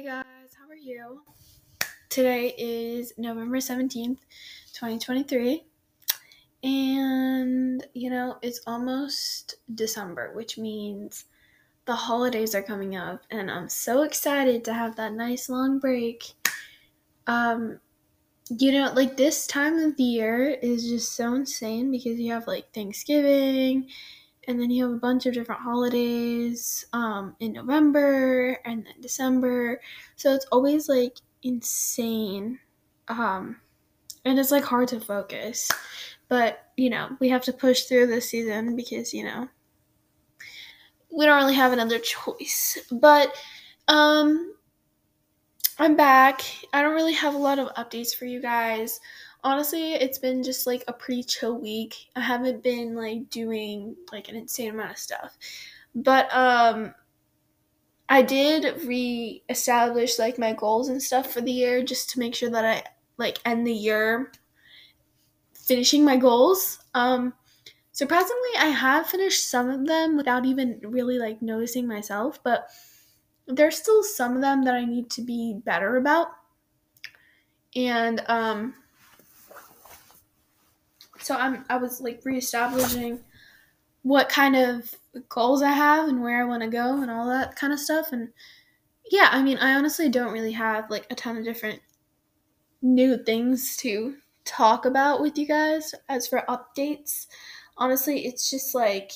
Hey guys, how are you? Today is November 17th, 2023. And, you know, it's almost December, which means the holidays are coming up. And I'm so excited to have that nice long break. Um, you know, like this time of the year is just so insane because you have like Thanksgiving and then you have a bunch of different holidays um, in November and then December. So it's always like insane. Um, and it's like hard to focus. But, you know, we have to push through this season because, you know, we don't really have another choice. But um I'm back. I don't really have a lot of updates for you guys honestly, it's been just like a pretty chill week. I haven't been like doing like an insane amount of stuff. But um I did re-establish like my goals and stuff for the year just to make sure that I like end the year finishing my goals. Um surprisingly, I have finished some of them without even really like noticing myself, but there's still some of them that I need to be better about. And um so I'm I was like reestablishing what kind of goals I have and where I want to go and all that kind of stuff and yeah, I mean, I honestly don't really have like a ton of different new things to talk about with you guys as for updates. Honestly, it's just like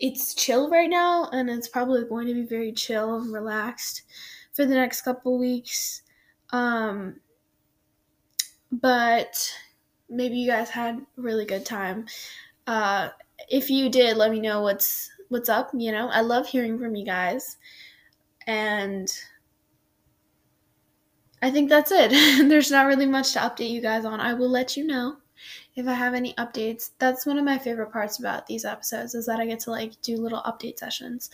it's chill right now and it's probably going to be very chill and relaxed for the next couple weeks. Um but maybe you guys had a really good time. Uh, if you did, let me know what's what's up. You know, I love hearing from you guys, and I think that's it. There's not really much to update you guys on. I will let you know if I have any updates. That's one of my favorite parts about these episodes is that I get to like do little update sessions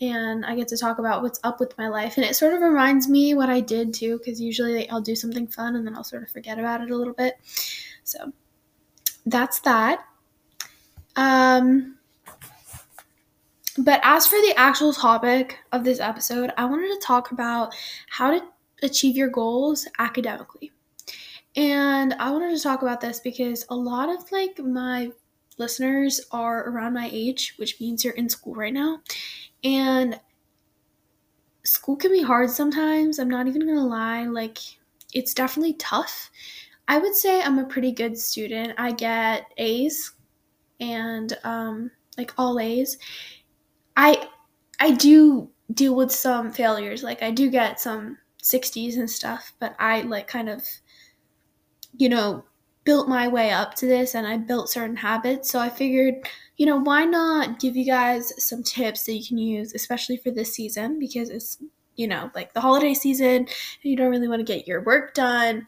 and I get to talk about what's up with my life. And it sort of reminds me what I did too, because usually I'll do something fun and then I'll sort of forget about it a little bit. So that's that. Um, but as for the actual topic of this episode, I wanted to talk about how to achieve your goals academically. And I wanted to talk about this because a lot of like my listeners are around my age, which means you're in school right now. And school can be hard sometimes. I'm not even going to lie. Like, it's definitely tough. I would say I'm a pretty good student. I get A's and um, like all A's. I I do deal with some failures. Like I do get some 60s and stuff, but I like kind of you know built my way up to this and I built certain habits. So I figured, you know, why not give you guys some tips that you can use especially for this season because it's you know, like the holiday season and you don't really want to get your work done.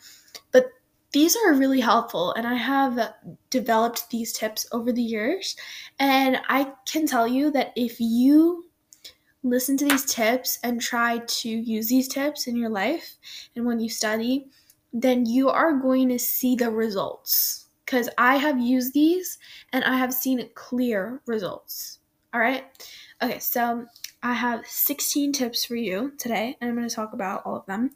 But these are really helpful and I have developed these tips over the years. And I can tell you that if you listen to these tips and try to use these tips in your life and when you study, then you are going to see the results. Because I have used these and I have seen clear results. All right. Okay, so I have 16 tips for you today, and I'm going to talk about all of them.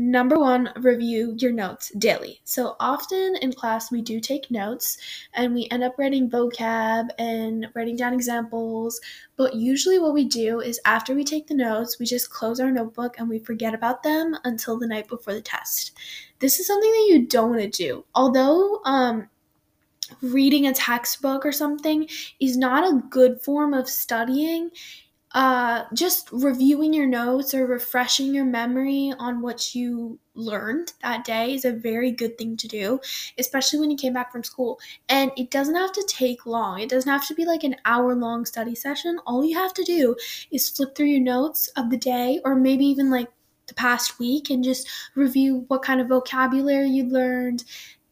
Number one, review your notes daily. So often in class, we do take notes and we end up writing vocab and writing down examples. But usually, what we do is after we take the notes, we just close our notebook and we forget about them until the night before the test. This is something that you don't want to do. Although, um, reading a textbook or something is not a good form of studying uh, just reviewing your notes or refreshing your memory on what you learned that day is a very good thing to do, especially when you came back from school. And it doesn't have to take long, it doesn't have to be like an hour long study session. All you have to do is flip through your notes of the day or maybe even like the past week and just review what kind of vocabulary you learned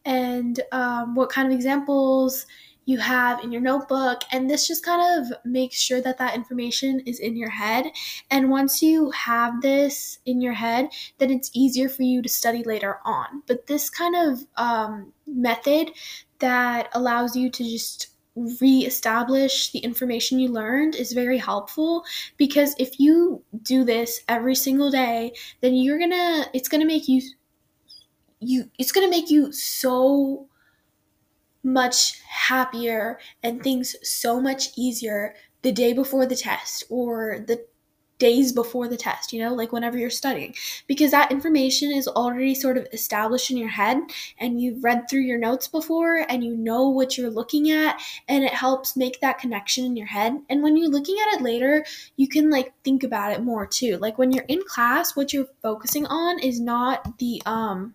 and um, what kind of examples you have in your notebook and this just kind of makes sure that that information is in your head. And once you have this in your head then it's easier for you to study later on. But this kind of um, method that allows you to just reestablish the information you learned is very helpful because if you do this every single day then you're gonna it's gonna make you you it's gonna make you so much happier and things so much easier the day before the test or the days before the test, you know, like whenever you're studying, because that information is already sort of established in your head and you've read through your notes before and you know what you're looking at and it helps make that connection in your head. And when you're looking at it later, you can like think about it more too. Like when you're in class, what you're focusing on is not the um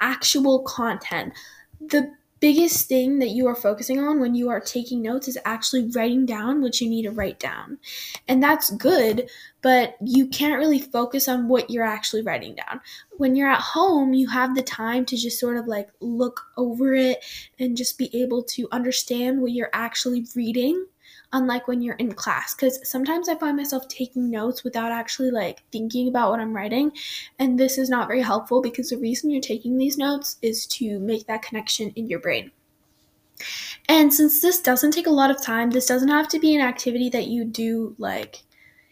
actual content. The biggest thing that you are focusing on when you are taking notes is actually writing down what you need to write down. And that's good, but you can't really focus on what you're actually writing down. When you're at home, you have the time to just sort of like look over it and just be able to understand what you're actually reading unlike when you're in class because sometimes i find myself taking notes without actually like thinking about what i'm writing and this is not very helpful because the reason you're taking these notes is to make that connection in your brain. And since this doesn't take a lot of time this doesn't have to be an activity that you do like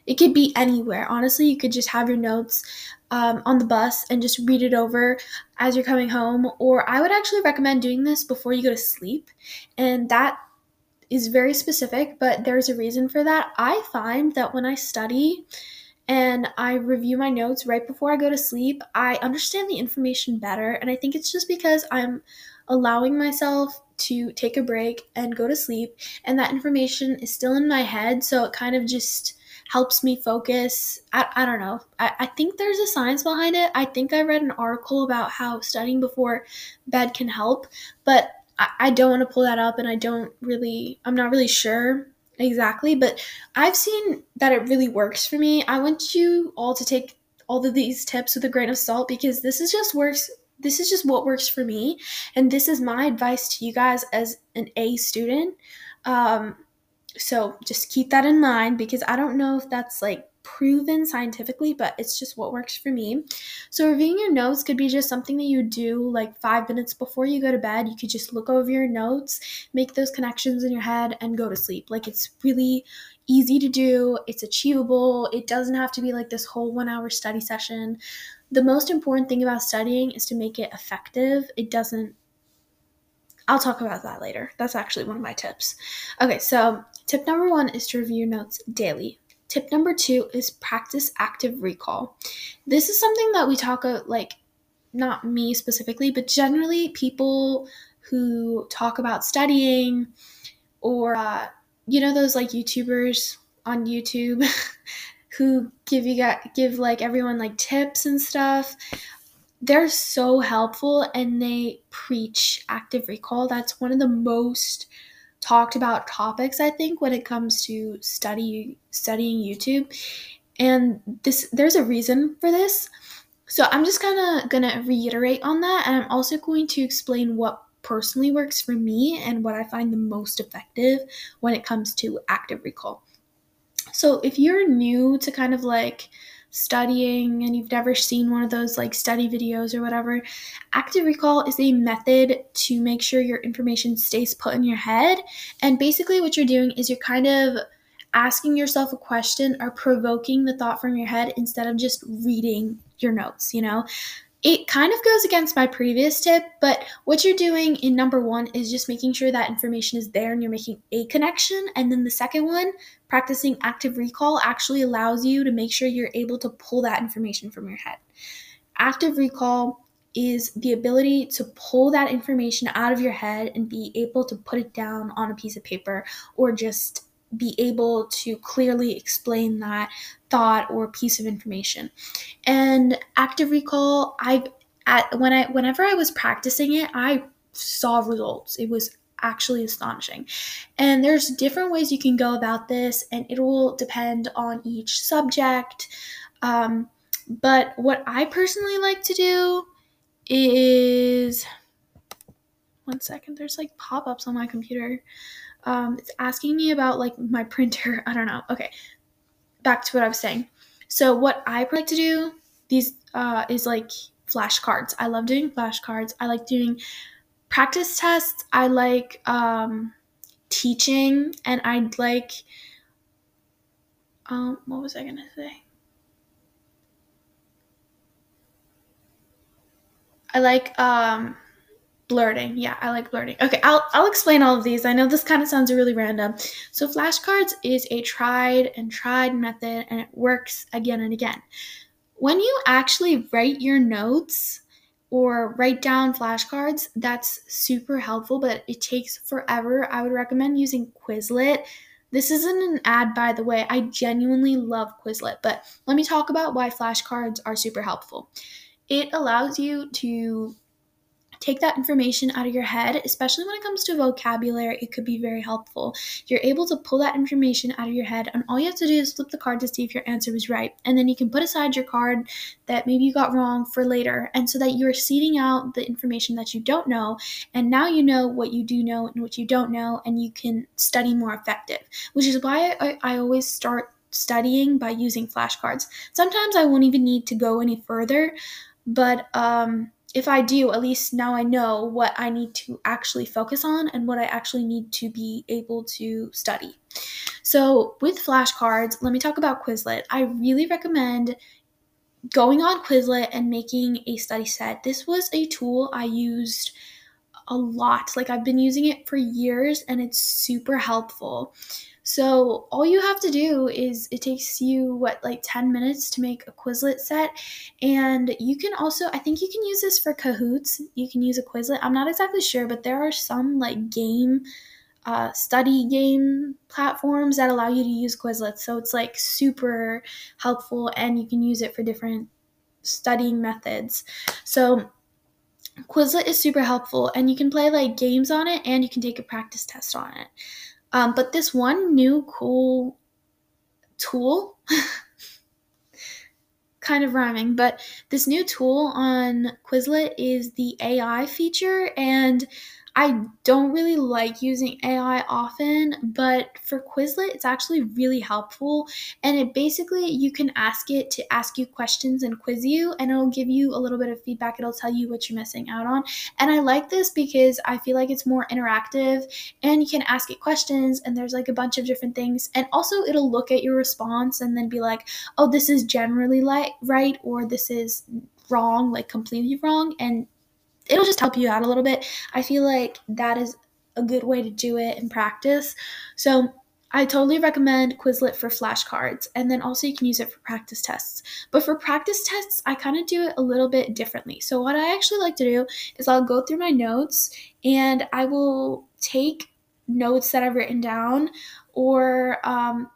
it could be anywhere. Honestly you could just have your notes um, on the bus and just read it over as you're coming home or i would actually recommend doing this before you go to sleep and that is very specific, but there's a reason for that. I find that when I study and I review my notes right before I go to sleep, I understand the information better. And I think it's just because I'm allowing myself to take a break and go to sleep, and that information is still in my head. So it kind of just helps me focus. I, I don't know. I, I think there's a science behind it. I think I read an article about how studying before bed can help, but I, don't want to pull that up and I don't really, I'm not really sure exactly, but I've seen that it really works for me. I want you all to take all of these tips with a grain of salt because this is just works this is just what works for me and this is my advice to you guys as an a student um, so just keep that in mind because i don't know if that's like proven scientifically, but it's just what works for me. So, reviewing your notes could be just something that you do like five minutes before you go to bed. You could just look over your notes, make those connections in your head, and go to sleep. Like, it's really easy to do, it's achievable. It doesn't have to be like this whole one hour study session. The most important thing about studying is to make it effective. It doesn't I'll talk about that later. That's actually one of my tips. Okay, so tip number one is to review notes daily. Tip number two is practice active recall. This is something that we talk about, like, not me specifically, but generally people who talk about studying or, uh, you know, those like YouTubers on YouTube who give you give like everyone like tips and stuff. They're so helpful and they preach active recall. That's one of the most talked about topics I think when it comes to study studying YouTube. And this there's a reason for this. So I'm just kind of going to reiterate on that and I'm also going to explain what personally works for me and what I find the most effective when it comes to active recall. So if you're new to kind of like studying and you've never seen one of those like study videos or whatever, active recall is a method to make sure your information stays put in your head. And basically, what you're doing is you're kind of asking yourself a question or provoking the thought from your head instead of just reading your notes, you know? It kind of goes against my previous tip, but what you're doing in number one is just making sure that information is there and you're making a connection. And then the second one, practicing active recall, actually allows you to make sure you're able to pull that information from your head. Active recall is the ability to pull that information out of your head and be able to put it down on a piece of paper or just be able to clearly explain that thought or piece of information. And active recall, I at when I whenever I was practicing it, I saw results. It was actually astonishing. And there's different ways you can go about this, and it will depend on each subject. Um, but what I personally like to do is one second, there's like pop ups on my computer. Um, it's asking me about like my printer. I don't know. Okay, back to what I was saying. So what I like to do these uh, is like flashcards. I love doing flashcards. I like doing practice tests. I like um, teaching and I'd like um what was I to say? I like um blurting. Yeah, I like blurting. Okay, I'll I'll explain all of these. I know this kind of sounds really random. So flashcards is a tried and tried method and it works again and again. When you actually write your notes or write down flashcards, that's super helpful, but it takes forever. I would recommend using Quizlet. This isn't an ad, by the way. I genuinely love Quizlet, but let me talk about why flashcards are super helpful. It allows you to take that information out of your head, especially when it comes to vocabulary, it could be very helpful. You're able to pull that information out of your head, and all you have to do is flip the card to see if your answer was right. And then you can put aside your card that maybe you got wrong for later, and so that you're seeding out the information that you don't know, and now you know what you do know and what you don't know, and you can study more effective, which is why I, I always start studying by using flashcards. Sometimes I won't even need to go any further, but um, if I do, at least now I know what I need to actually focus on and what I actually need to be able to study. So, with flashcards, let me talk about Quizlet. I really recommend going on Quizlet and making a study set. This was a tool I used a lot. Like, I've been using it for years and it's super helpful. So all you have to do is it takes you what like 10 minutes to make a Quizlet set and you can also I think you can use this for Kahoots. You can use a Quizlet. I'm not exactly sure, but there are some like game uh, study game platforms that allow you to use Quizlets. So it's like super helpful and you can use it for different studying methods. So Quizlet is super helpful and you can play like games on it and you can take a practice test on it. Um, but this one new cool tool, kind of rhyming, but this new tool on Quizlet is the AI feature, and I don't really like using AI often, but for Quizlet, it's actually really helpful. And it basically, you can ask it to ask you questions and quiz you, and it'll give you a little bit of feedback. It'll tell you what you're missing out on. And I like this because I feel like it's more interactive and you can ask it questions, and there's like a bunch of different things. And also, it'll look at your response and then be like, oh, this is generally like right, or this is wrong, like completely wrong. And it'll just help you out a little bit. I feel like that is a good way to do it in practice. So I totally recommend Quizlet for flashcards, and then also you can use it for practice tests. But for practice tests, I kind of do it a little bit differently. So, what I actually like to do is I'll go through my notes and I will take notes that I've written down or um,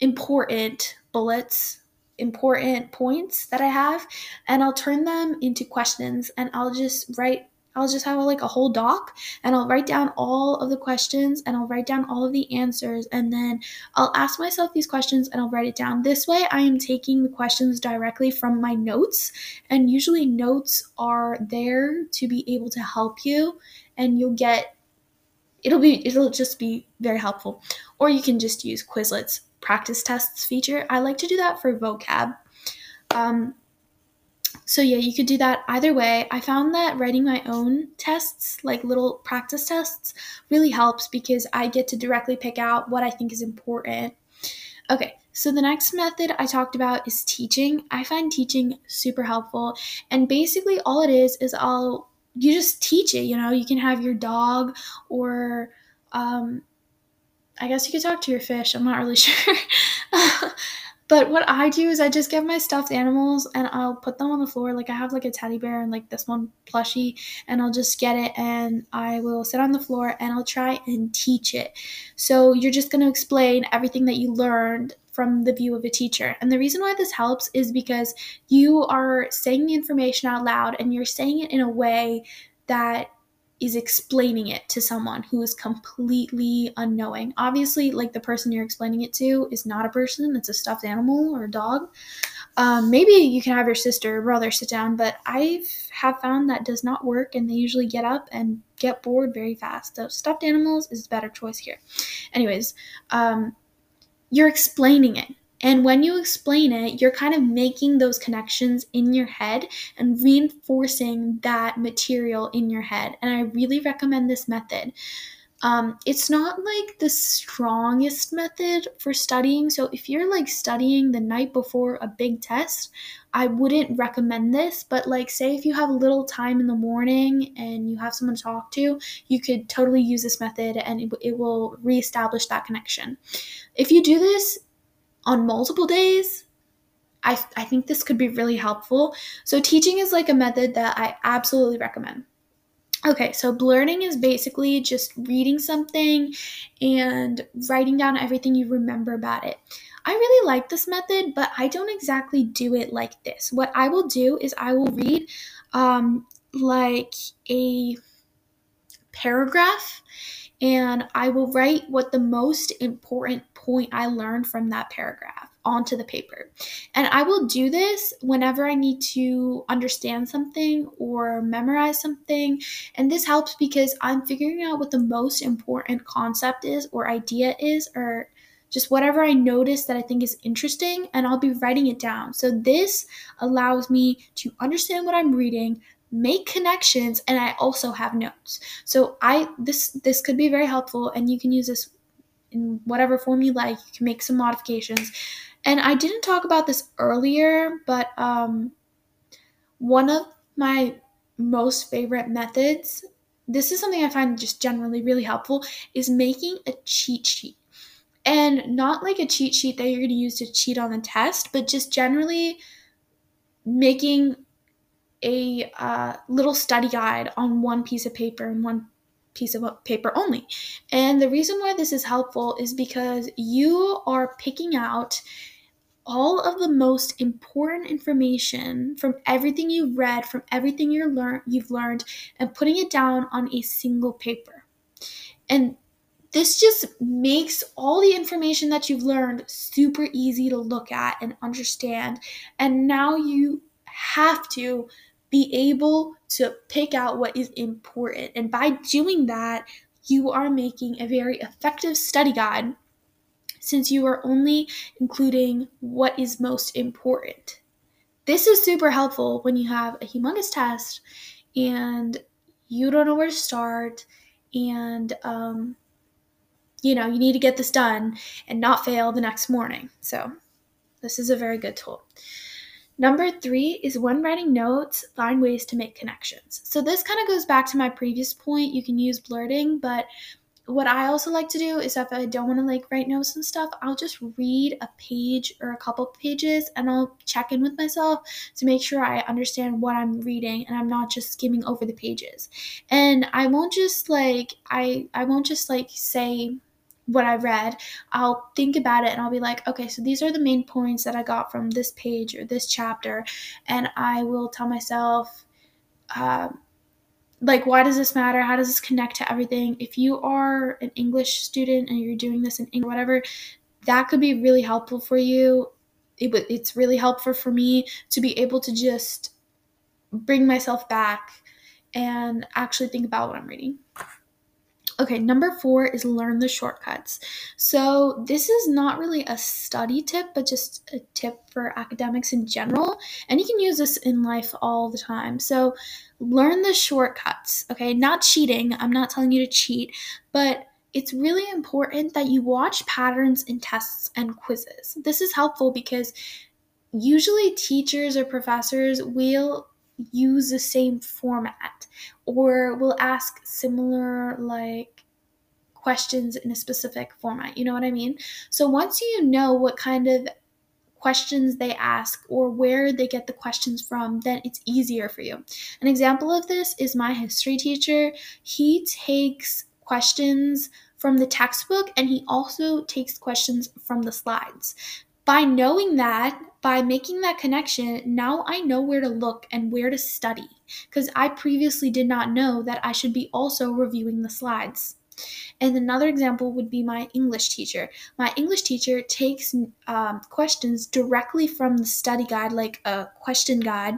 important bullets important points that I have and I'll turn them into questions and I'll just write I'll just have like a whole doc and I'll write down all of the questions and I'll write down all of the answers and then I'll ask myself these questions and I'll write it down. This way I am taking the questions directly from my notes and usually notes are there to be able to help you and you'll get it'll be it'll just be very helpful. Or you can just use Quizlet's practice tests feature. I like to do that for vocab. Um, so yeah, you could do that either way. I found that writing my own tests, like little practice tests, really helps because I get to directly pick out what I think is important. Okay, so the next method I talked about is teaching. I find teaching super helpful, and basically all it is is I'll you just teach it. You know, you can have your dog or um, I guess you could talk to your fish. I'm not really sure. but what I do is I just give my stuffed animals and I'll put them on the floor. Like I have like a teddy bear and like this one plushie, and I'll just get it and I will sit on the floor and I'll try and teach it. So you're just to explain everything that you learned from the view of a teacher. And the reason why this helps is because you are saying the information out loud and you're saying it in a way that is explaining it to someone who is completely unknowing. Obviously, like the person you're explaining it to is not a person, it's a stuffed animal or a dog. Um, maybe you can have your sister or brother sit down, but I have found that does not work and they usually get up and get bored very fast. So, stuffed animals is a better choice here. Anyways, um, you're explaining it. And when you explain it, you're kind of making those connections in your head and reinforcing that material in your head. And I really recommend this method. Um, it's not like the strongest method for studying. So if you're like studying the night before a big test, I wouldn't recommend this. But like, say if you have a little time in the morning and you have someone to talk to, you could totally use this method and it, it will reestablish that connection. If you do this on multiple days, I, I think this could be really helpful. So, teaching is like a method that I absolutely recommend. Okay, so blurting is basically just reading something and writing down everything you remember about it. I really like this method, but I don't exactly do it like this. What I will do is I will read um, like a paragraph and I will write what the most important point I learned from that paragraph onto the paper. And I will do this whenever I need to understand something or memorize something. And this helps because I'm figuring out what the most important concept is or idea is or just whatever I notice that I think is interesting and I'll be writing it down. So this allows me to understand what I'm reading, make connections and I also have notes. So I this this could be very helpful and you can use this in whatever form you like. You can make some modifications. And I didn't talk about this earlier, but um, one of my most favorite methods, this is something I find just generally really helpful, is making a cheat sheet. And not like a cheat sheet that you're going to use to cheat on the test, but just generally making a uh, little study guide on one piece of paper and one piece of paper only. And the reason why this is helpful is because you are picking out all of the most important information from everything you've read, from everything you learn, you've learned, and putting it down on a single paper. And this just makes all the information that you've learned super easy to look at and understand. And now you have to be able to pick out what is important. And by doing that, you are making a very effective study guide since you are only including what is most important. This is super helpful when you have a humongous test and you don't know where to start and um, you know you need to get this done and not fail the next morning so this is a very good tool number three is when writing notes find ways to make connections so this kind of goes back to my previous point you can use blurting but what I also like to do is if I don't want to like write notes and stuff, I'll just read a page or a couple pages and I'll check in with myself to make sure I understand what I'm reading and I'm not just skimming over the pages. And I won't just like I I won't just like say what I read. I'll think about it and I'll be like, okay, so these are the main points that I got from this page or this chapter, and I will tell myself um, like why does this matter? How does this connect to everything? If you are an english student and you're doing this in english whatever that could be really helpful for you. It, it's really helpful for me to be able to just bring myself back and actually think about what i'm reading Okay, number four is learn the shortcuts. So, this is not really a study tip, but just a tip for academics in general. And you can use this in life all the time. So, learn the shortcuts. Okay, not cheating. I'm not telling you to cheat, but it's really important that you watch patterns in tests and quizzes. This is helpful because usually teachers or professors will use the same format or will ask similar like questions in a specific format. You know what I mean? So once you know what kind of questions they ask or where they get the questions from, then it's easier for you. An example of this is my history teacher. He takes questions from the textbook and he also takes questions from the slides. By knowing that, by making that connection, now I know where to look and where to study because I previously did not know that I should be also reviewing the slides. And another example would be my English teacher. My English teacher takes um, questions directly from the study guide, like a question guide.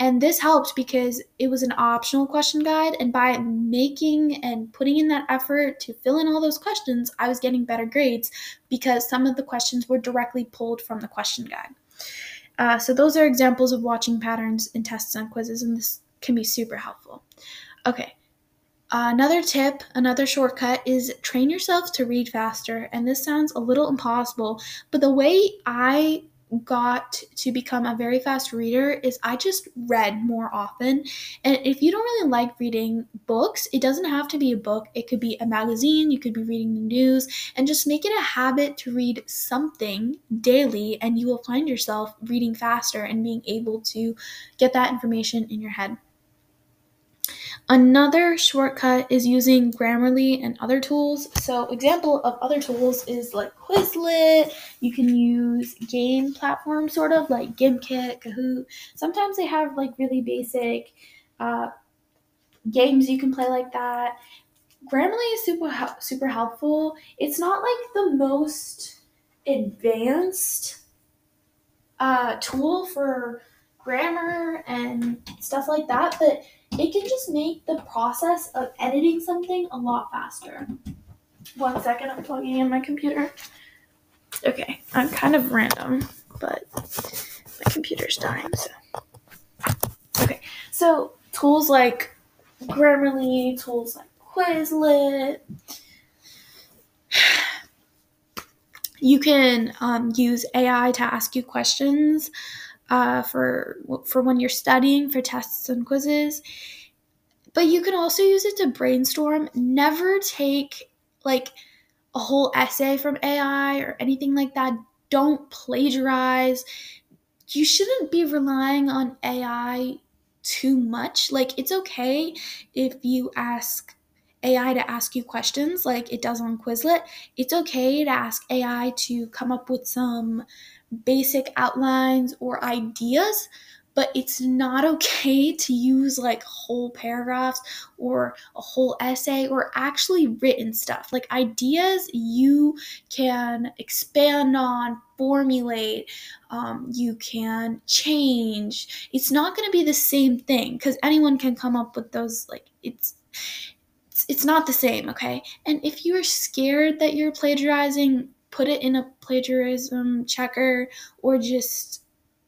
And this helped because it was an optional question guide. And by making and putting in that effort to fill in all those questions, I was getting better grades because some of the questions were directly pulled from the question guide. Uh, so, those are examples of watching patterns in tests and quizzes, and this can be super helpful. Okay, another tip, another shortcut is train yourself to read faster. And this sounds a little impossible, but the way I got to become a very fast reader is I just read more often. And if you don't really like reading books, it doesn't have to be a book. It could be a magazine, you could be reading the news, and just make it a habit to read something daily, and you will find yourself reading faster and being able to get that information in your head. Another shortcut is using Grammarly and other tools. So, example of other tools is like Quizlet. You can use game platforms, sort of like Gimkit, Kahoot. Sometimes they have like really basic uh, games you can play like that. Grammarly is super super helpful. It's not like the most advanced uh, tool for grammar and stuff like that, but it can just make the process of editing something a lot faster. One second, I'm plugging in my computer. Okay, I'm kind of random, but my computer's dying, so. Okay, so tools like Grammarly, tools like Quizlet. You can um, use AI to ask you questions uh, for for when you're studying for tests and quizzes. But you can also use it to brainstorm. Never take like a whole essay from AI or anything like that. Don't plagiarize. You shouldn't be relying on AI too much. Like it's okay if you ask AI to ask you questions like it does on Quizlet. It's okay to ask AI to come up with some basic outlines or ideas, but it's not okay to use like whole paragraphs or a whole essay or actually written stuff. Like ideas you can expand on, formulate, um, you can change. It's not going to be the same thing because anyone can come up with those. Like it's it's not the same, okay? And if you're scared that you're plagiarizing, put it in a plagiarism checker or just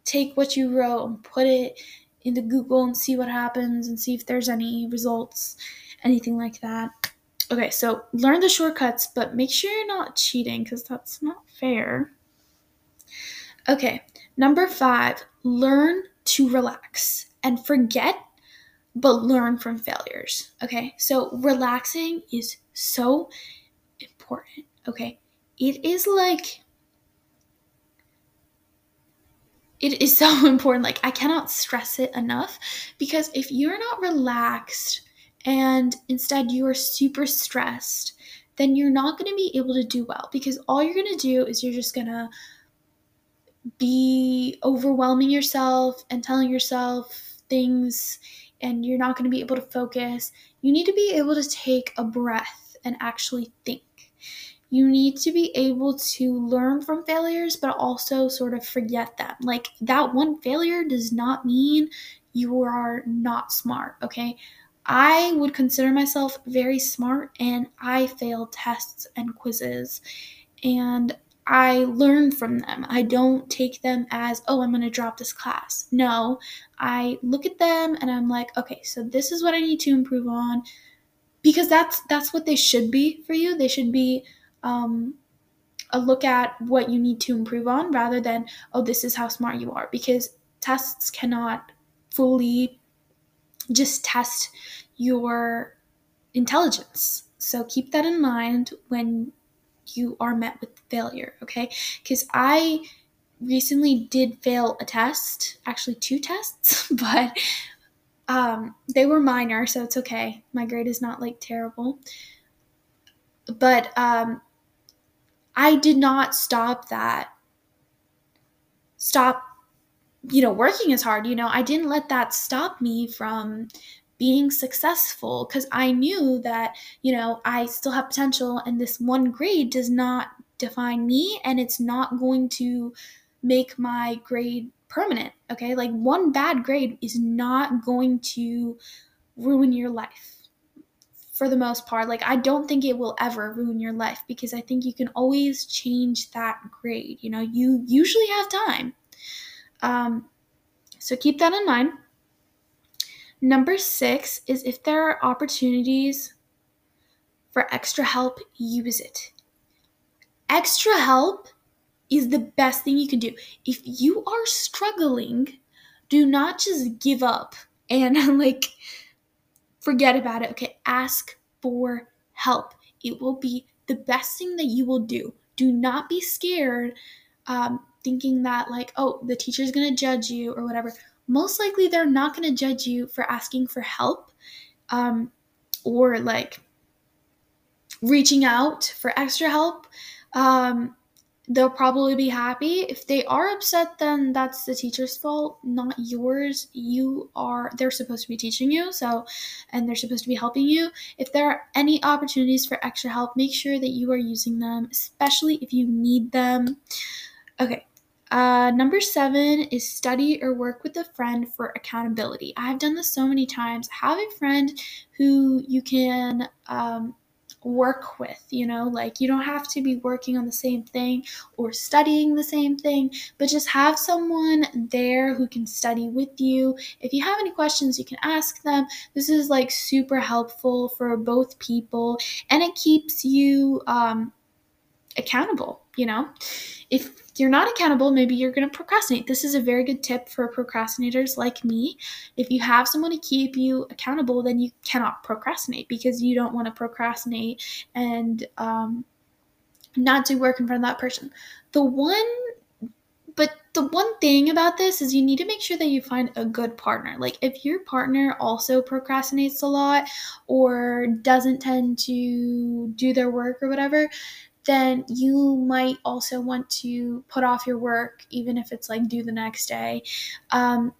take what you wrote and put it into Google and see what happens and see if there's any results, anything like that. Okay, so learn the shortcuts, but make sure you're not cheating because that's not fair. Okay, number five, learn to relax and forget, but learn from failures. Okay, so relaxing is so important. Okay, it is like it is so important like i cannot stress it enough because if you're not relaxed and instead you are super stressed then you're not going to be able to do well because all you're going to do is you're just going to be overwhelming yourself and telling yourself things and you're not going to be able to focus. You need to be able to take a breath and actually think you need to be able to learn from failures, but also sort of forget them. Like that one failure does not mean you are not smart, okay? I would consider myself very smart and I failed tests and quizzes and I learn from them. I don't take them as, oh, I'm going to drop this class. No, I look at them and I'm like, okay, so this is what I need to improve on because that's that's what they should be for you. They should be um, a look at what you need to improve on rather than, oh, this is how smart you are, because tests cannot fully just test your intelligence. So keep that in mind when you are met with failure, okay? Because I recently did fail a test, actually two tests, but um, they were minor, so it's okay. My grade is not like terrible. But um, I did not stop that. Stop, you know, working as hard. You know, I didn't let that stop me from being successful because I knew that, you know, I still have potential and this one grade does not define me and it's not going to make my grade permanent. Okay. Like one bad grade is not going to ruin your life for the most part. Like, I don't think it will ever ruin your life because I think you can always change that grade. You know, you usually have time. Um, so keep that in mind. Number six is if there are opportunities for extra help, use it. Extra help is the best thing you can do. If you are struggling, do not just give up and like forget about it. Okay, ask for help. It will be the best thing that you will do. Do not be scared um, thinking that, like, oh, the teacher's gonna judge you or whatever. Most likely, they're not gonna judge you for asking for help um, or like reaching out for extra help. Um, they'll probably be happy. If they are upset, then that's the teacher's fault, not yours. You are, they're supposed to be teaching you, so, and they're supposed to be helping you. If there are any opportunities for extra help, make sure that you are using them, especially if you need them. Okay. Uh, number seven is study or work with a friend for accountability. I've done this so many times. Have a friend who you can um, work with, you know, like you don't have to be working on the same thing or studying the same thing, but just have someone there who can study with you. If you have any questions, you can ask them. This is like super helpful for both people and it keeps you um, accountable, you know? If you're not accountable, maybe you're going to procrastinate. This is a very good tip for procrastinators like me. If you have someone to keep you accountable, then you cannot procrastinate because you don't want to procrastinate and um, not do work in front of that person. The one but the one thing about this is you need to make sure that you find a good partner. Like if your partner also procrastinates a lot or doesn't tend to do their work or whatever, then you might also want to put off your work, even if it's like due the next day. Um,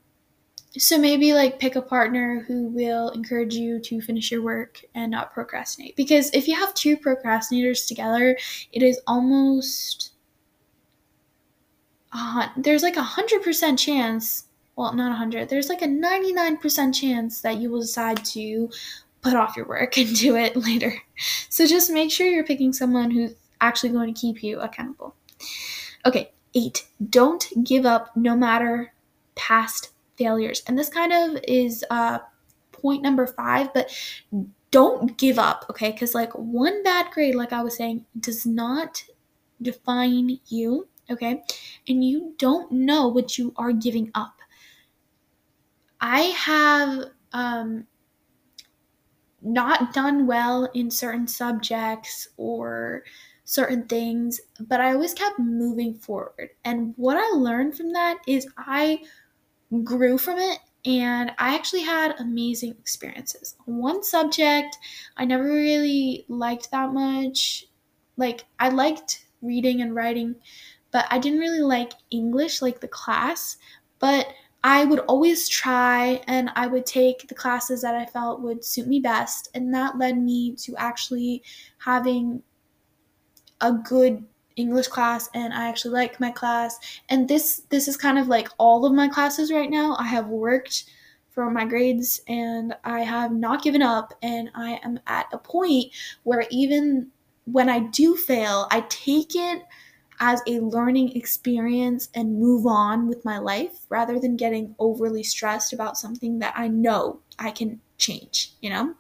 so maybe like pick a partner who will encourage you to finish your work and not procrastinate. Because if you have two procrastinators together, it is almost uh, there's like a hundred percent chance. Well, not a hundred. There's like a ninety nine percent chance that you will decide to put off your work and do it later. So just make sure you're picking someone who's actually going to keep you accountable. Okay, eight, don't give up no matter past failures. And this kind of is uh, point number five, but don't give up, okay? Because, like, one bad grade, like I was saying, does not define you, okay? And you don't know what you are giving up. I have um, not done well in certain subjects or certain things, but I always kept moving forward. And what I learned from that is I grew from it and I actually had amazing experiences. One subject I never really liked that much. Like, I liked reading and writing, but I didn't really like English, like the class. But I would always try and I would take the classes that I felt would suit me best. And that led me to actually having a good English class and I actually like my class. And this this is kind of like all of my classes right now. I have worked for my grades and I have not given up and I am at a point where even when I do fail, I take it as a learning experience and move on with my life rather than getting overly stressed about something that I know I can change, you know?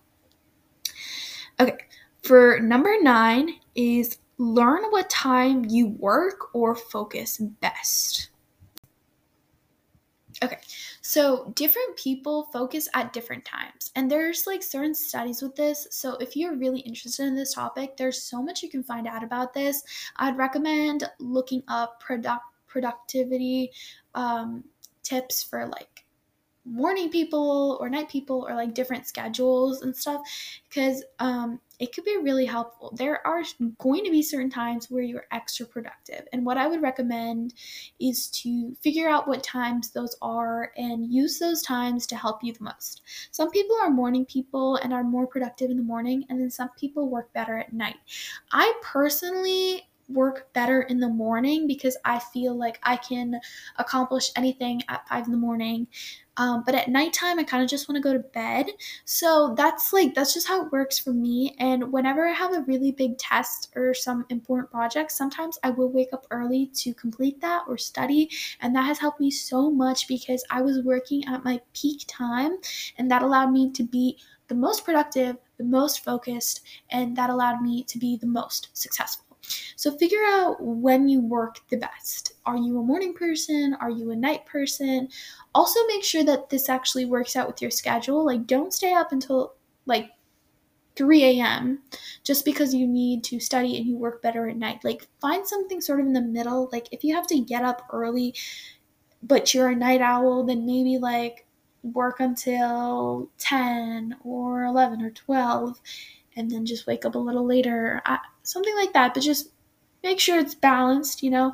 Okay, for number nine is Learn what time you work or focus best. Okay, so different people focus at different times, and there's like certain studies with this. So if you're really interested in this topic, there's so much you can find out about this. I'd recommend looking up product productivity um, tips for like morning people or night people or like different schedules and stuff because um, it could be really helpful. There are going to be certain times where you're extra productive. And what I would recommend is to figure out what times those are and use those times to help you the most. Some people are morning people and are more productive in the morning, and then some people work better at night. I personally work better in the morning because I feel like I can accomplish anything at five in the morning. Um, but at nighttime, I kind of just want to go to bed. So that's like, that's just how it works for me. And whenever I have a really big test or some important project, sometimes I will wake up early to complete that or study. And that has helped me so much because I was working at my peak time and that allowed me to be the most productive, the most focused, and that allowed me to be the most successful. So figure out when you work the best. Are you a morning person? Are you a night person? Also make sure that this actually works out with your schedule. Like don't stay up until like 3 a.m. just because you need to study and you work better at night. Like find something sort of in the middle. Like if you have to get up early but you're a night owl, then maybe like work until 10 or 11 or 12 and then just wake up a little later. I, something like that, but just make sure it's balanced, you know.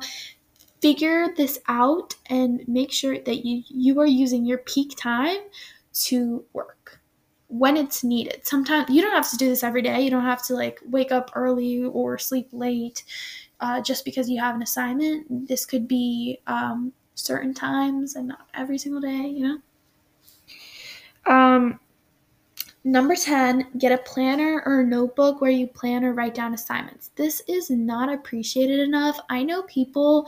Figure this out and make sure that you you are using your peak time to work when it's needed. Sometimes you don't have to do this every day. You don't have to like wake up early or sleep late uh, just because you have an assignment. This could be um, certain times and not every single day, you know. Um, Number 10, get a planner or a notebook where you plan or write down assignments. This is not appreciated enough. I know people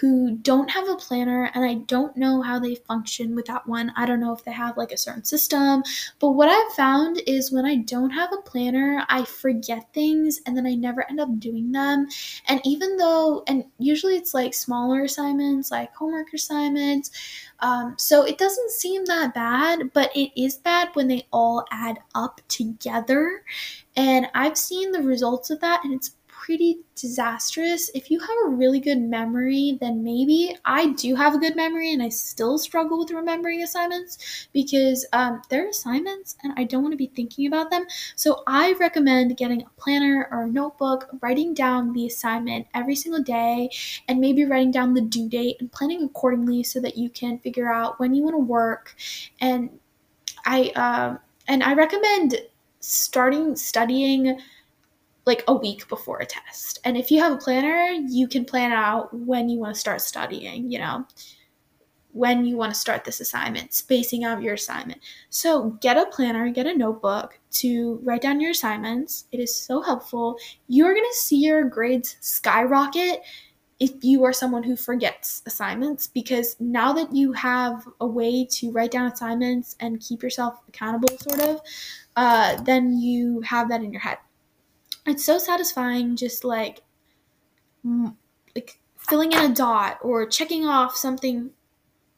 who don't have a planner and I don't know how they function without one. I don't know if they have like a certain system, but what I've found is when I don't have a planner, I forget things and then I never end up doing them. And even though, and usually it's like smaller assignments, like homework assignments, um, so it doesn't seem that bad, but it is bad when they all add up together. And I've seen the results of that, and it's pretty disastrous. If you have a really good memory, then maybe I do have a good memory and I still struggle with remembering assignments because um, they're assignments and I don't want to be thinking about them. So I recommend getting a planner or a notebook, writing down the assignment every single day, and maybe writing down the due date and planning accordingly so that you can figure out when you want to work. And I um, and I recommend starting studying like a week before a test. And if you have a planner, you can plan out when you want to start studying, you know, when you want to start this assignment, spacing out your assignment. So get a planner, get a notebook to write down your assignments. It is so helpful. You're going to see your grades skyrocket if you are someone who forgets assignments because now that you have a way to write down assignments and keep yourself accountable sort of uh, then you have that in your head it's so satisfying just like like filling in a dot or checking off something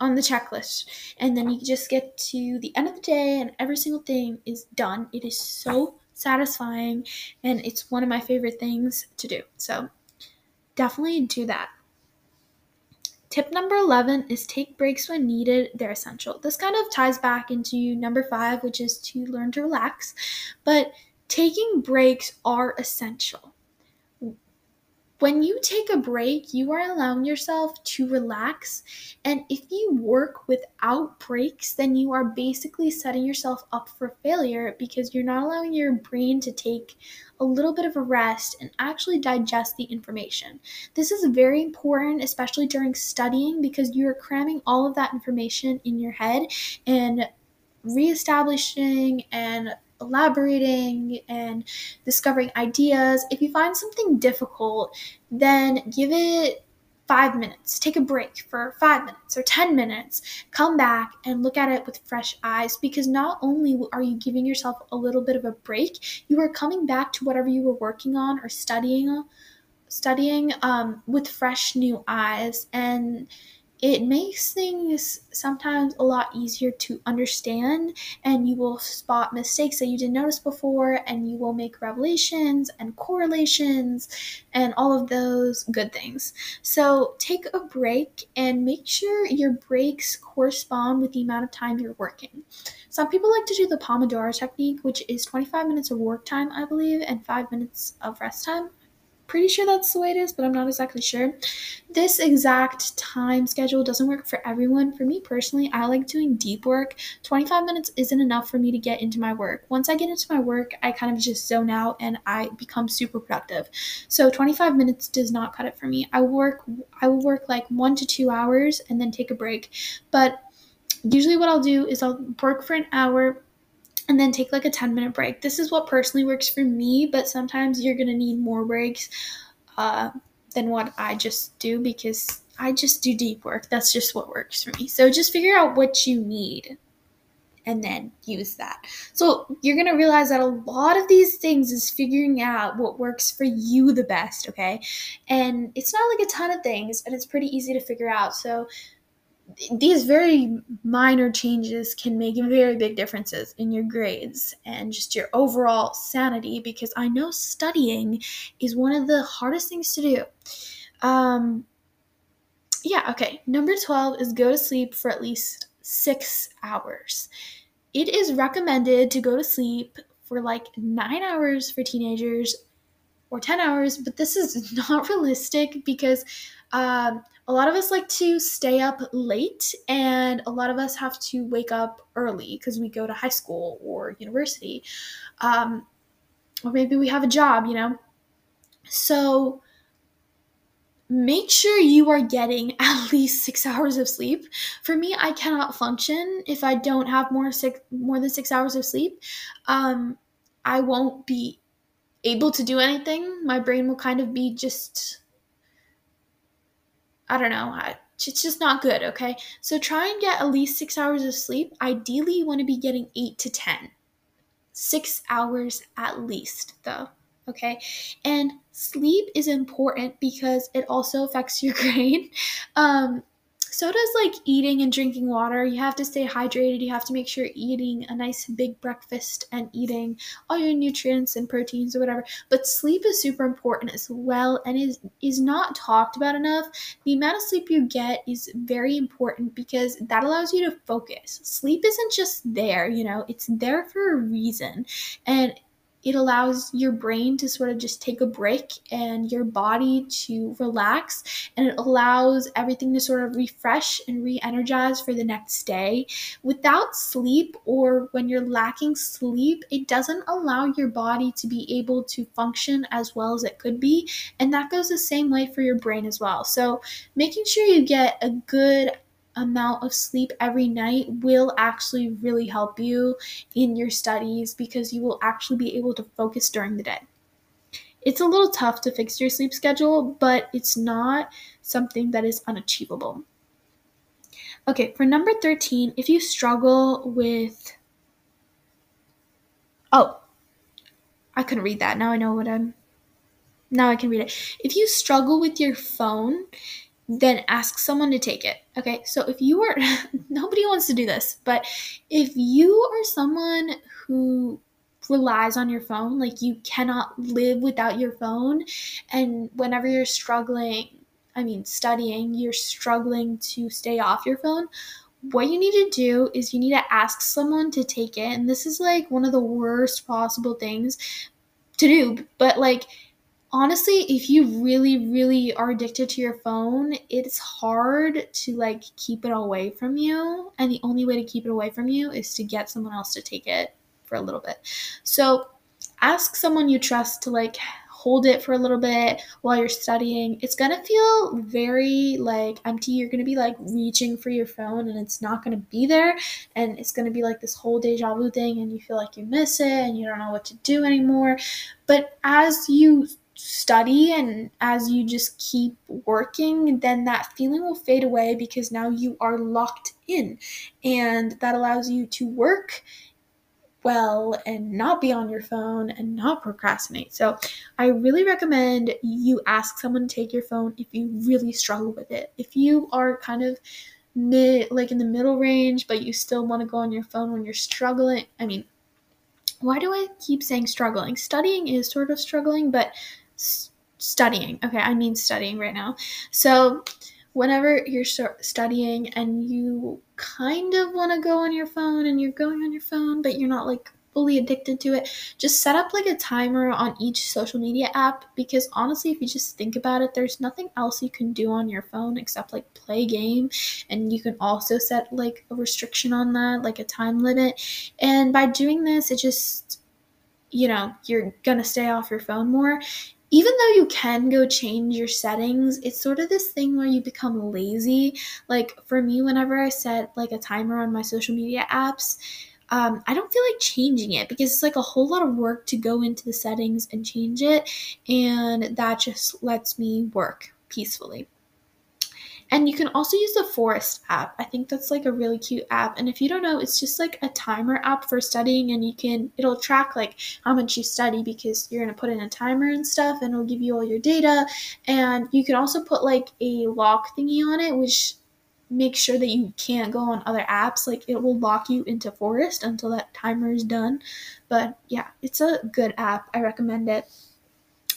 on the checklist and then you just get to the end of the day and every single thing is done it is so satisfying and it's one of my favorite things to do so definitely do that Tip number 11 is take breaks when needed. They're essential. This kind of ties back into number five, which is to learn to relax. But Taking breaks are essential. When you take a break, you are allowing yourself to relax. And if you work without breaks, then you are basically setting yourself up for failure because you're not allowing your brain to take a little bit of a rest and actually digest the information. This is very important, especially during studying, because you're cramming all of that information in your head and reestablishing and elaborating and discovering ideas. If you find something difficult, then give it five minutes. Take a break for five minutes or 10 minutes. Come back and look at it with fresh eyes because not only are you giving yourself a little bit of a break, you are coming back to whatever you were working on or studying studying um, with fresh new eyes and it makes things sometimes a lot easier to understand and you will spot mistakes that you didn't notice before and you will make revelations and correlations and all of those good things. So take a break and make sure your breaks correspond with the amount of time you're working. Some people like to do the pomodoro technique which is 25 minutes of work time i believe and 5 minutes of rest time pretty sure that's the way it is, but I'm not exactly sure. This exact time schedule doesn't work for everyone. For me personally, I like doing deep work. 25 minutes isn't enough for me to get into my work. Once I get into my work, I kind of just zone out and I become super productive. So 25 minutes does not cut it for me. I work I will work like 1 to 2 hours and then take a break. But usually what I'll do is I'll work for an hour and then take like a 10 minute break. This is what personally works for me, but sometimes you're gonna need more breaks uh, than what I just do because I just do deep work. That's just what works for me. So just figure out what you need and then use that. So you're gonna realize that a lot of these things is figuring out what works for you the best, okay? And it's not like a ton of things, and it's pretty easy to figure out. So these very minor changes can make very big differences in your grades and just your overall sanity because I know studying is one of the hardest things to do. Um, yeah, okay. Number 12 is go to sleep for at least six hours. It is recommended to go to sleep for like nine hours for teenagers or 10 hours, but this is not realistic because um, a lot of us like to stay up late, and a lot of us have to wake up early because we go to high school or university, um, or maybe we have a job, you know. So make sure you are getting at least six hours of sleep. For me, I cannot function if I don't have more six more than six hours of sleep. Um, I won't be able to do anything. My brain will kind of be just I don't know. It's just not good, okay? So try and get at least six hours of sleep. Ideally, you want to be getting eight to 10. Six hours at least, though, okay? And sleep is important because it also affects your brain. Um, so does like eating and drinking water. You have to stay hydrated. You have to make sure you're eating a nice big breakfast and eating all your nutrients and proteins or whatever. But sleep is super important as well and is is not talked about enough. The amount of sleep you get is very important because that allows you to focus. Sleep isn't just there, you know, it's there for a reason. And it allows your brain to sort of just take a break and your body to relax and it allows everything to sort of refresh and re-energize for the next day. Without sleep or when you're lacking sleep it doesn't allow your body to be able to function as well as it could be and that goes the same way for your brain as well. So making sure you get a good amount of sleep every night will actually really help you in your studies because you will actually be able to focus during the day. It's a little tough to fix your sleep schedule, but it's not something that is unachievable. Okay, for number 13, if you struggle with. Oh, I couldn't read that. Now I know what I'm. Now I can read it. If you struggle with your phone, then ask someone to take it. Okay, so if you are, nobody wants to do this, but if you are someone who relies on your phone, like you cannot live without your phone, and whenever you're struggling, I mean, studying, you're struggling to stay off your phone, what you need to do is you need to ask someone to take it. And this is like one of the worst possible things to do, but like, honestly, if you really, really are addicted to your phone, it's hard to like keep it away from you. And the only way to keep it away from you is to get someone else to take it for a little bit. So ask someone you trust to like hold it for a little bit while you're studying. It's gonna feel very like empty. You're gonna be like reaching for your phone and it's not gonna be there. And it's gonna be like this whole deja vu thing and you feel like you miss it and you don't know what to do anymore. But as you study and as you just keep working, then that feeling will fade away because now you are locked in. And that allows you to work well and not be on your phone and not procrastinate. So, I really recommend you ask someone to take your phone if you really struggle with it. If you are kind of mid like in the middle range but you still want to go on your phone when you're struggling, I mean, why do I keep saying struggling? Studying is sort of struggling, but studying. Okay, I mean studying right now. So, whenever you're studying and you kind of want to go on your phone and you're going on your phone, but you're not like fully addicted to it, just set up like a timer on each social media app because honestly, if you just think about it, there's nothing else you can do on your phone except like play game and you can also set like a restriction on that, like a time limit. And by doing this, it just you know, you're going to stay off your phone more even though you can go change your settings, it's sort of this thing where you become lazy. Like for me, whenever I set like a timer on my social media apps, um, I don't feel like changing it because it's like a whole lot of work to go into the settings and change it, and that just lets me work peacefully. And you can also use the Forest app. I think that's like a really cute app. And if you don't know, it's just like a timer app for studying and you can it'll track like how much you study because you're going to put in a timer and stuff and it'll give you all your data. And you can also put like a lock thingy on it which makes sure that you can't go on other apps. Like it will lock you into Forest until that timer is done. But yeah, it's a good app. I recommend it.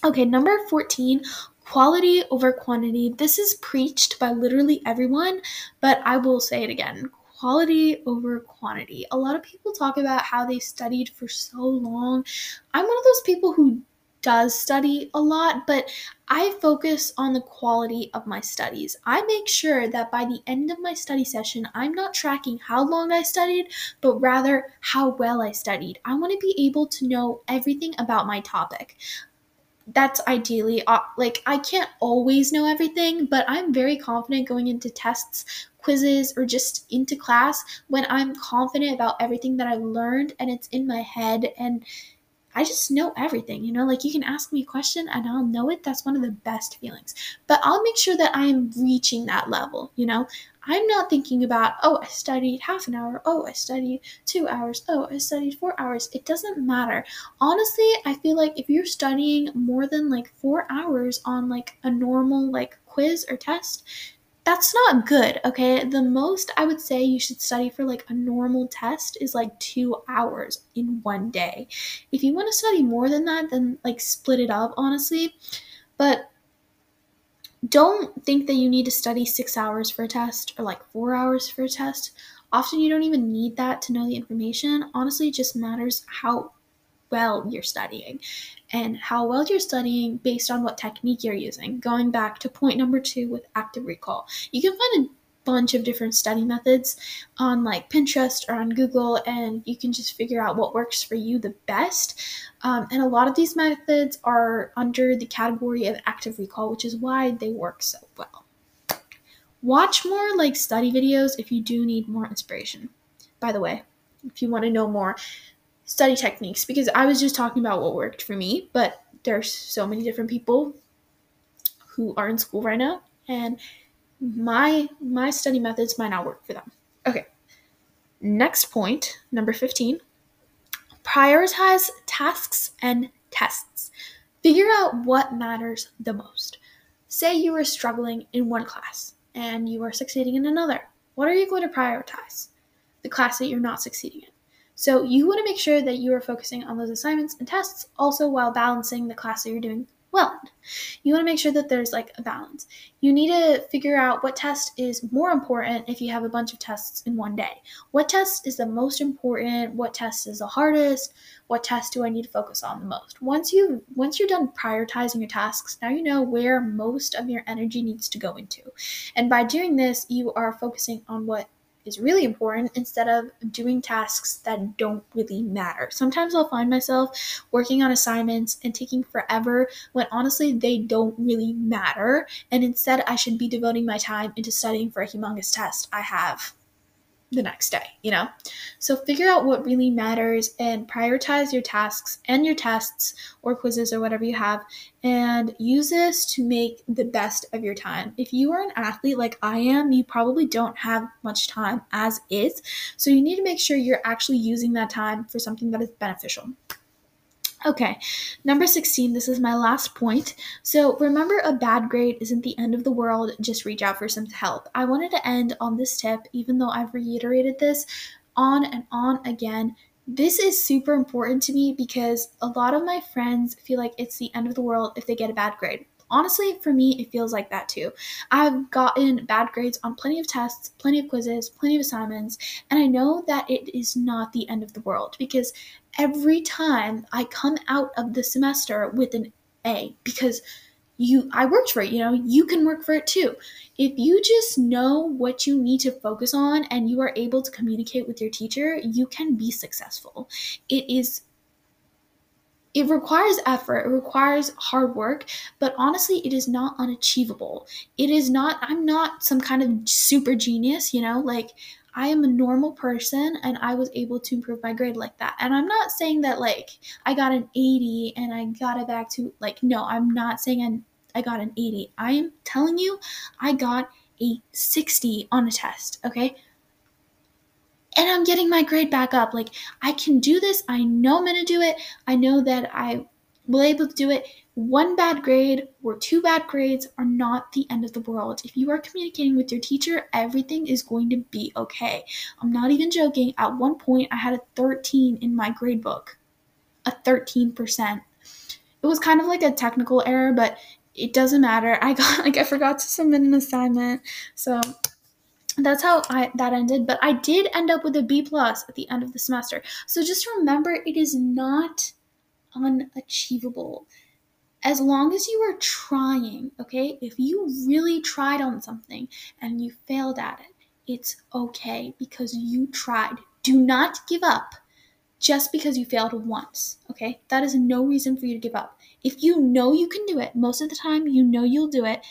Okay, number 14 quality over quantity. This is preached by literally everyone, but I will say it again quality over quantity. A lot of people talk about how they studied for so long. I'm one of those people who does study a lot, but I focus on the quality of my studies. I make sure that by the end of my study session, I'm not tracking how long I studied, but rather how well I studied. I want to be able to know everything about my topic that's ideally uh, like I can't always know everything, but I'm very confident going into tests, quizzes, or just into class when I'm confident about everything that I've learned and it's in my head and I just know everything, you know, like you can ask me a question and I'll know it. That's one of the best feelings. But I'll make sure that I am reaching that level, you know. I'm not thinking about, oh, I studied half an hour, oh, I studied two hours, oh, I studied four hours. It doesn't matter. Honestly, I feel like if you're studying more than like four hours on like a normal like quiz or test, that's not good, okay? The most I would say you should study for like a normal test is like two hours in one day. If you want to study more than that, then like split it up, honestly. But don't think that you need to study six hours for a test or like four hours for a test. Often you don't even need that to know the information. Honestly, it just matters how well you're studying and how well you're studying based on what technique you're using. Going back to point number two with active recall, you can find a bunch of different study methods on like Pinterest or on Google, and you can just figure out what works for you the best. Um, and a lot of these methods are under the category of active recall, which is why they work so well. Watch more like study videos if you do need more inspiration. By the way, if you want to know more study techniques, because I was just talking about what worked for me, but there's so many different people who are in school right now, and my my study methods might not work for them. Okay. Next point, number 15. Prioritize tasks and tests. Figure out what matters the most. Say you are struggling in one class and you are succeeding in another. What are you going to prioritize? The class that you're not succeeding in. So you want to make sure that you are focusing on those assignments and tests also while balancing the class that you're doing well. You want to make sure that there's like a balance. You need to figure out what test is more important if you have a bunch of tests in one day. What test is the most important? What test is the hardest? What test do I need to focus on the most? Once you once you're done prioritizing your tasks, now you know where most of your energy needs to go into. And by doing this, you are focusing on what is really important instead of doing tasks that don't really matter. Sometimes I'll find myself working on assignments and taking forever when honestly they don't really matter. And instead, I should be devoting my time into studying for a humongous test I have the next day, you know? So figure out what really matters and prioritize your tasks and your tests or quizzes or whatever you have and use this to make the best of your time. If you are an athlete like I am, you probably don't have much time as is. So you need to make sure you're actually using that time for something that is beneficial. Okay, number 16, this is my last point. So remember, a bad grade isn't the end of the world, just reach out for some help. I wanted to end on this tip, even though I've reiterated this on and on again. This is super important to me because a lot of my friends feel like it's the end of the world if they get a bad grade. honestly, for me, it feels like that too. I've gotten bad grades on plenty of tests, plenty of quizzes, plenty of assignments, and I know that it is not the end of the world because every time I come out of the semester with an A, because you I worked for it, you know, you can work for it too. If you just know what you need to focus on and you are able to communicate with your teacher, you can be successful. It is it requires effort, it requires hard work, but honestly, it is not unachievable. It is not, I'm not some kind of super genius, you know, like I am a normal person and I was able to improve my grade like that. And I'm not saying that like I got an 80 and I got it back to like, no, I'm not saying I'm, I got an 80. I am telling you, I got a 60 on a test, okay? And I'm getting my grade back up. Like, I can do this. I know I'm going to do it. I know that I will able to do it. One bad grade or two bad grades are not the end of the world. If you are communicating with your teacher, everything is going to be okay. I'm not even joking. At one point, I had a 13 in my grade book, a 13%. It was kind of like a technical error, but it doesn't matter. I got like I forgot to submit an assignment. So that's how I that ended but i did end up with a b plus at the end of the semester. So just remember it is not unachievable. As long as you are trying okay? If you really tried on something and you failed at it it's okay because you tried. Do not give up just because you failed once okay? That is no reason for you to give up. If you know you can do it most of the time you know you'll do it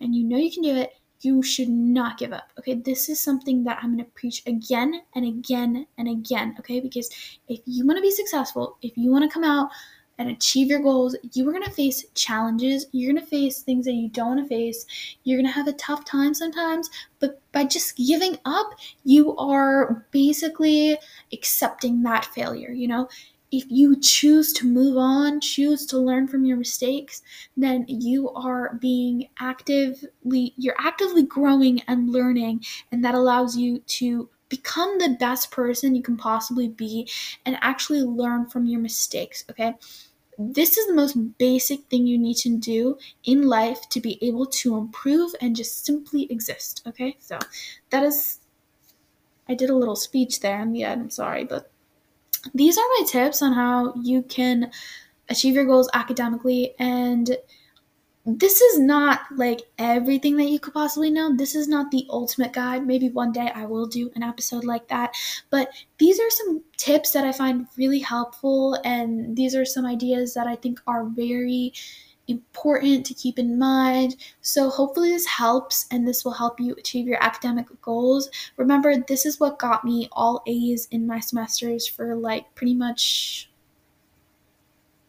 and you know you can do it you should not give up. Okay, this is something that I'm going to preach again and again and again. Okay, because if you want to be successful, if you want to come out and achieve your goals, you are going to face challenges. You're going to face things that you don't want to face. You're going to have a tough time sometimes, but by just giving up, you are basically accepting that failure. You know, if you choose to move on, choose to learn from your mistakes, then you are being actively, you're actively growing and learning, and that allows you to become the best person you can possibly be and actually learn from your mistakes, okay? This is the most basic thing you need to do in life to be able to improve and just simply exist, okay? So that is, I did a little speech there in the end, I'm sorry, but these are my tips on how you can achieve your goals academically and this is not like everything that you could possibly know. This is not the ultimate guide. Maybe one day I will do an episode like that. But these are some tips that I find really helpful, and these are some ideas that I think are very important to keep in mind. So, hopefully, this helps and this will help you achieve your academic goals. Remember, this is what got me all A's in my semesters for like pretty much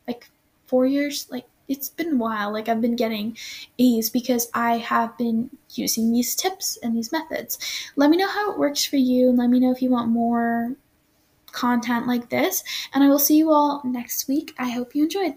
like four years. Like, it's been a while. Like, I've been getting A's because I have been using these tips and these methods. Let me know how it works for you and let me know if you want more content like this. And I will see you all next week. I hope you enjoyed.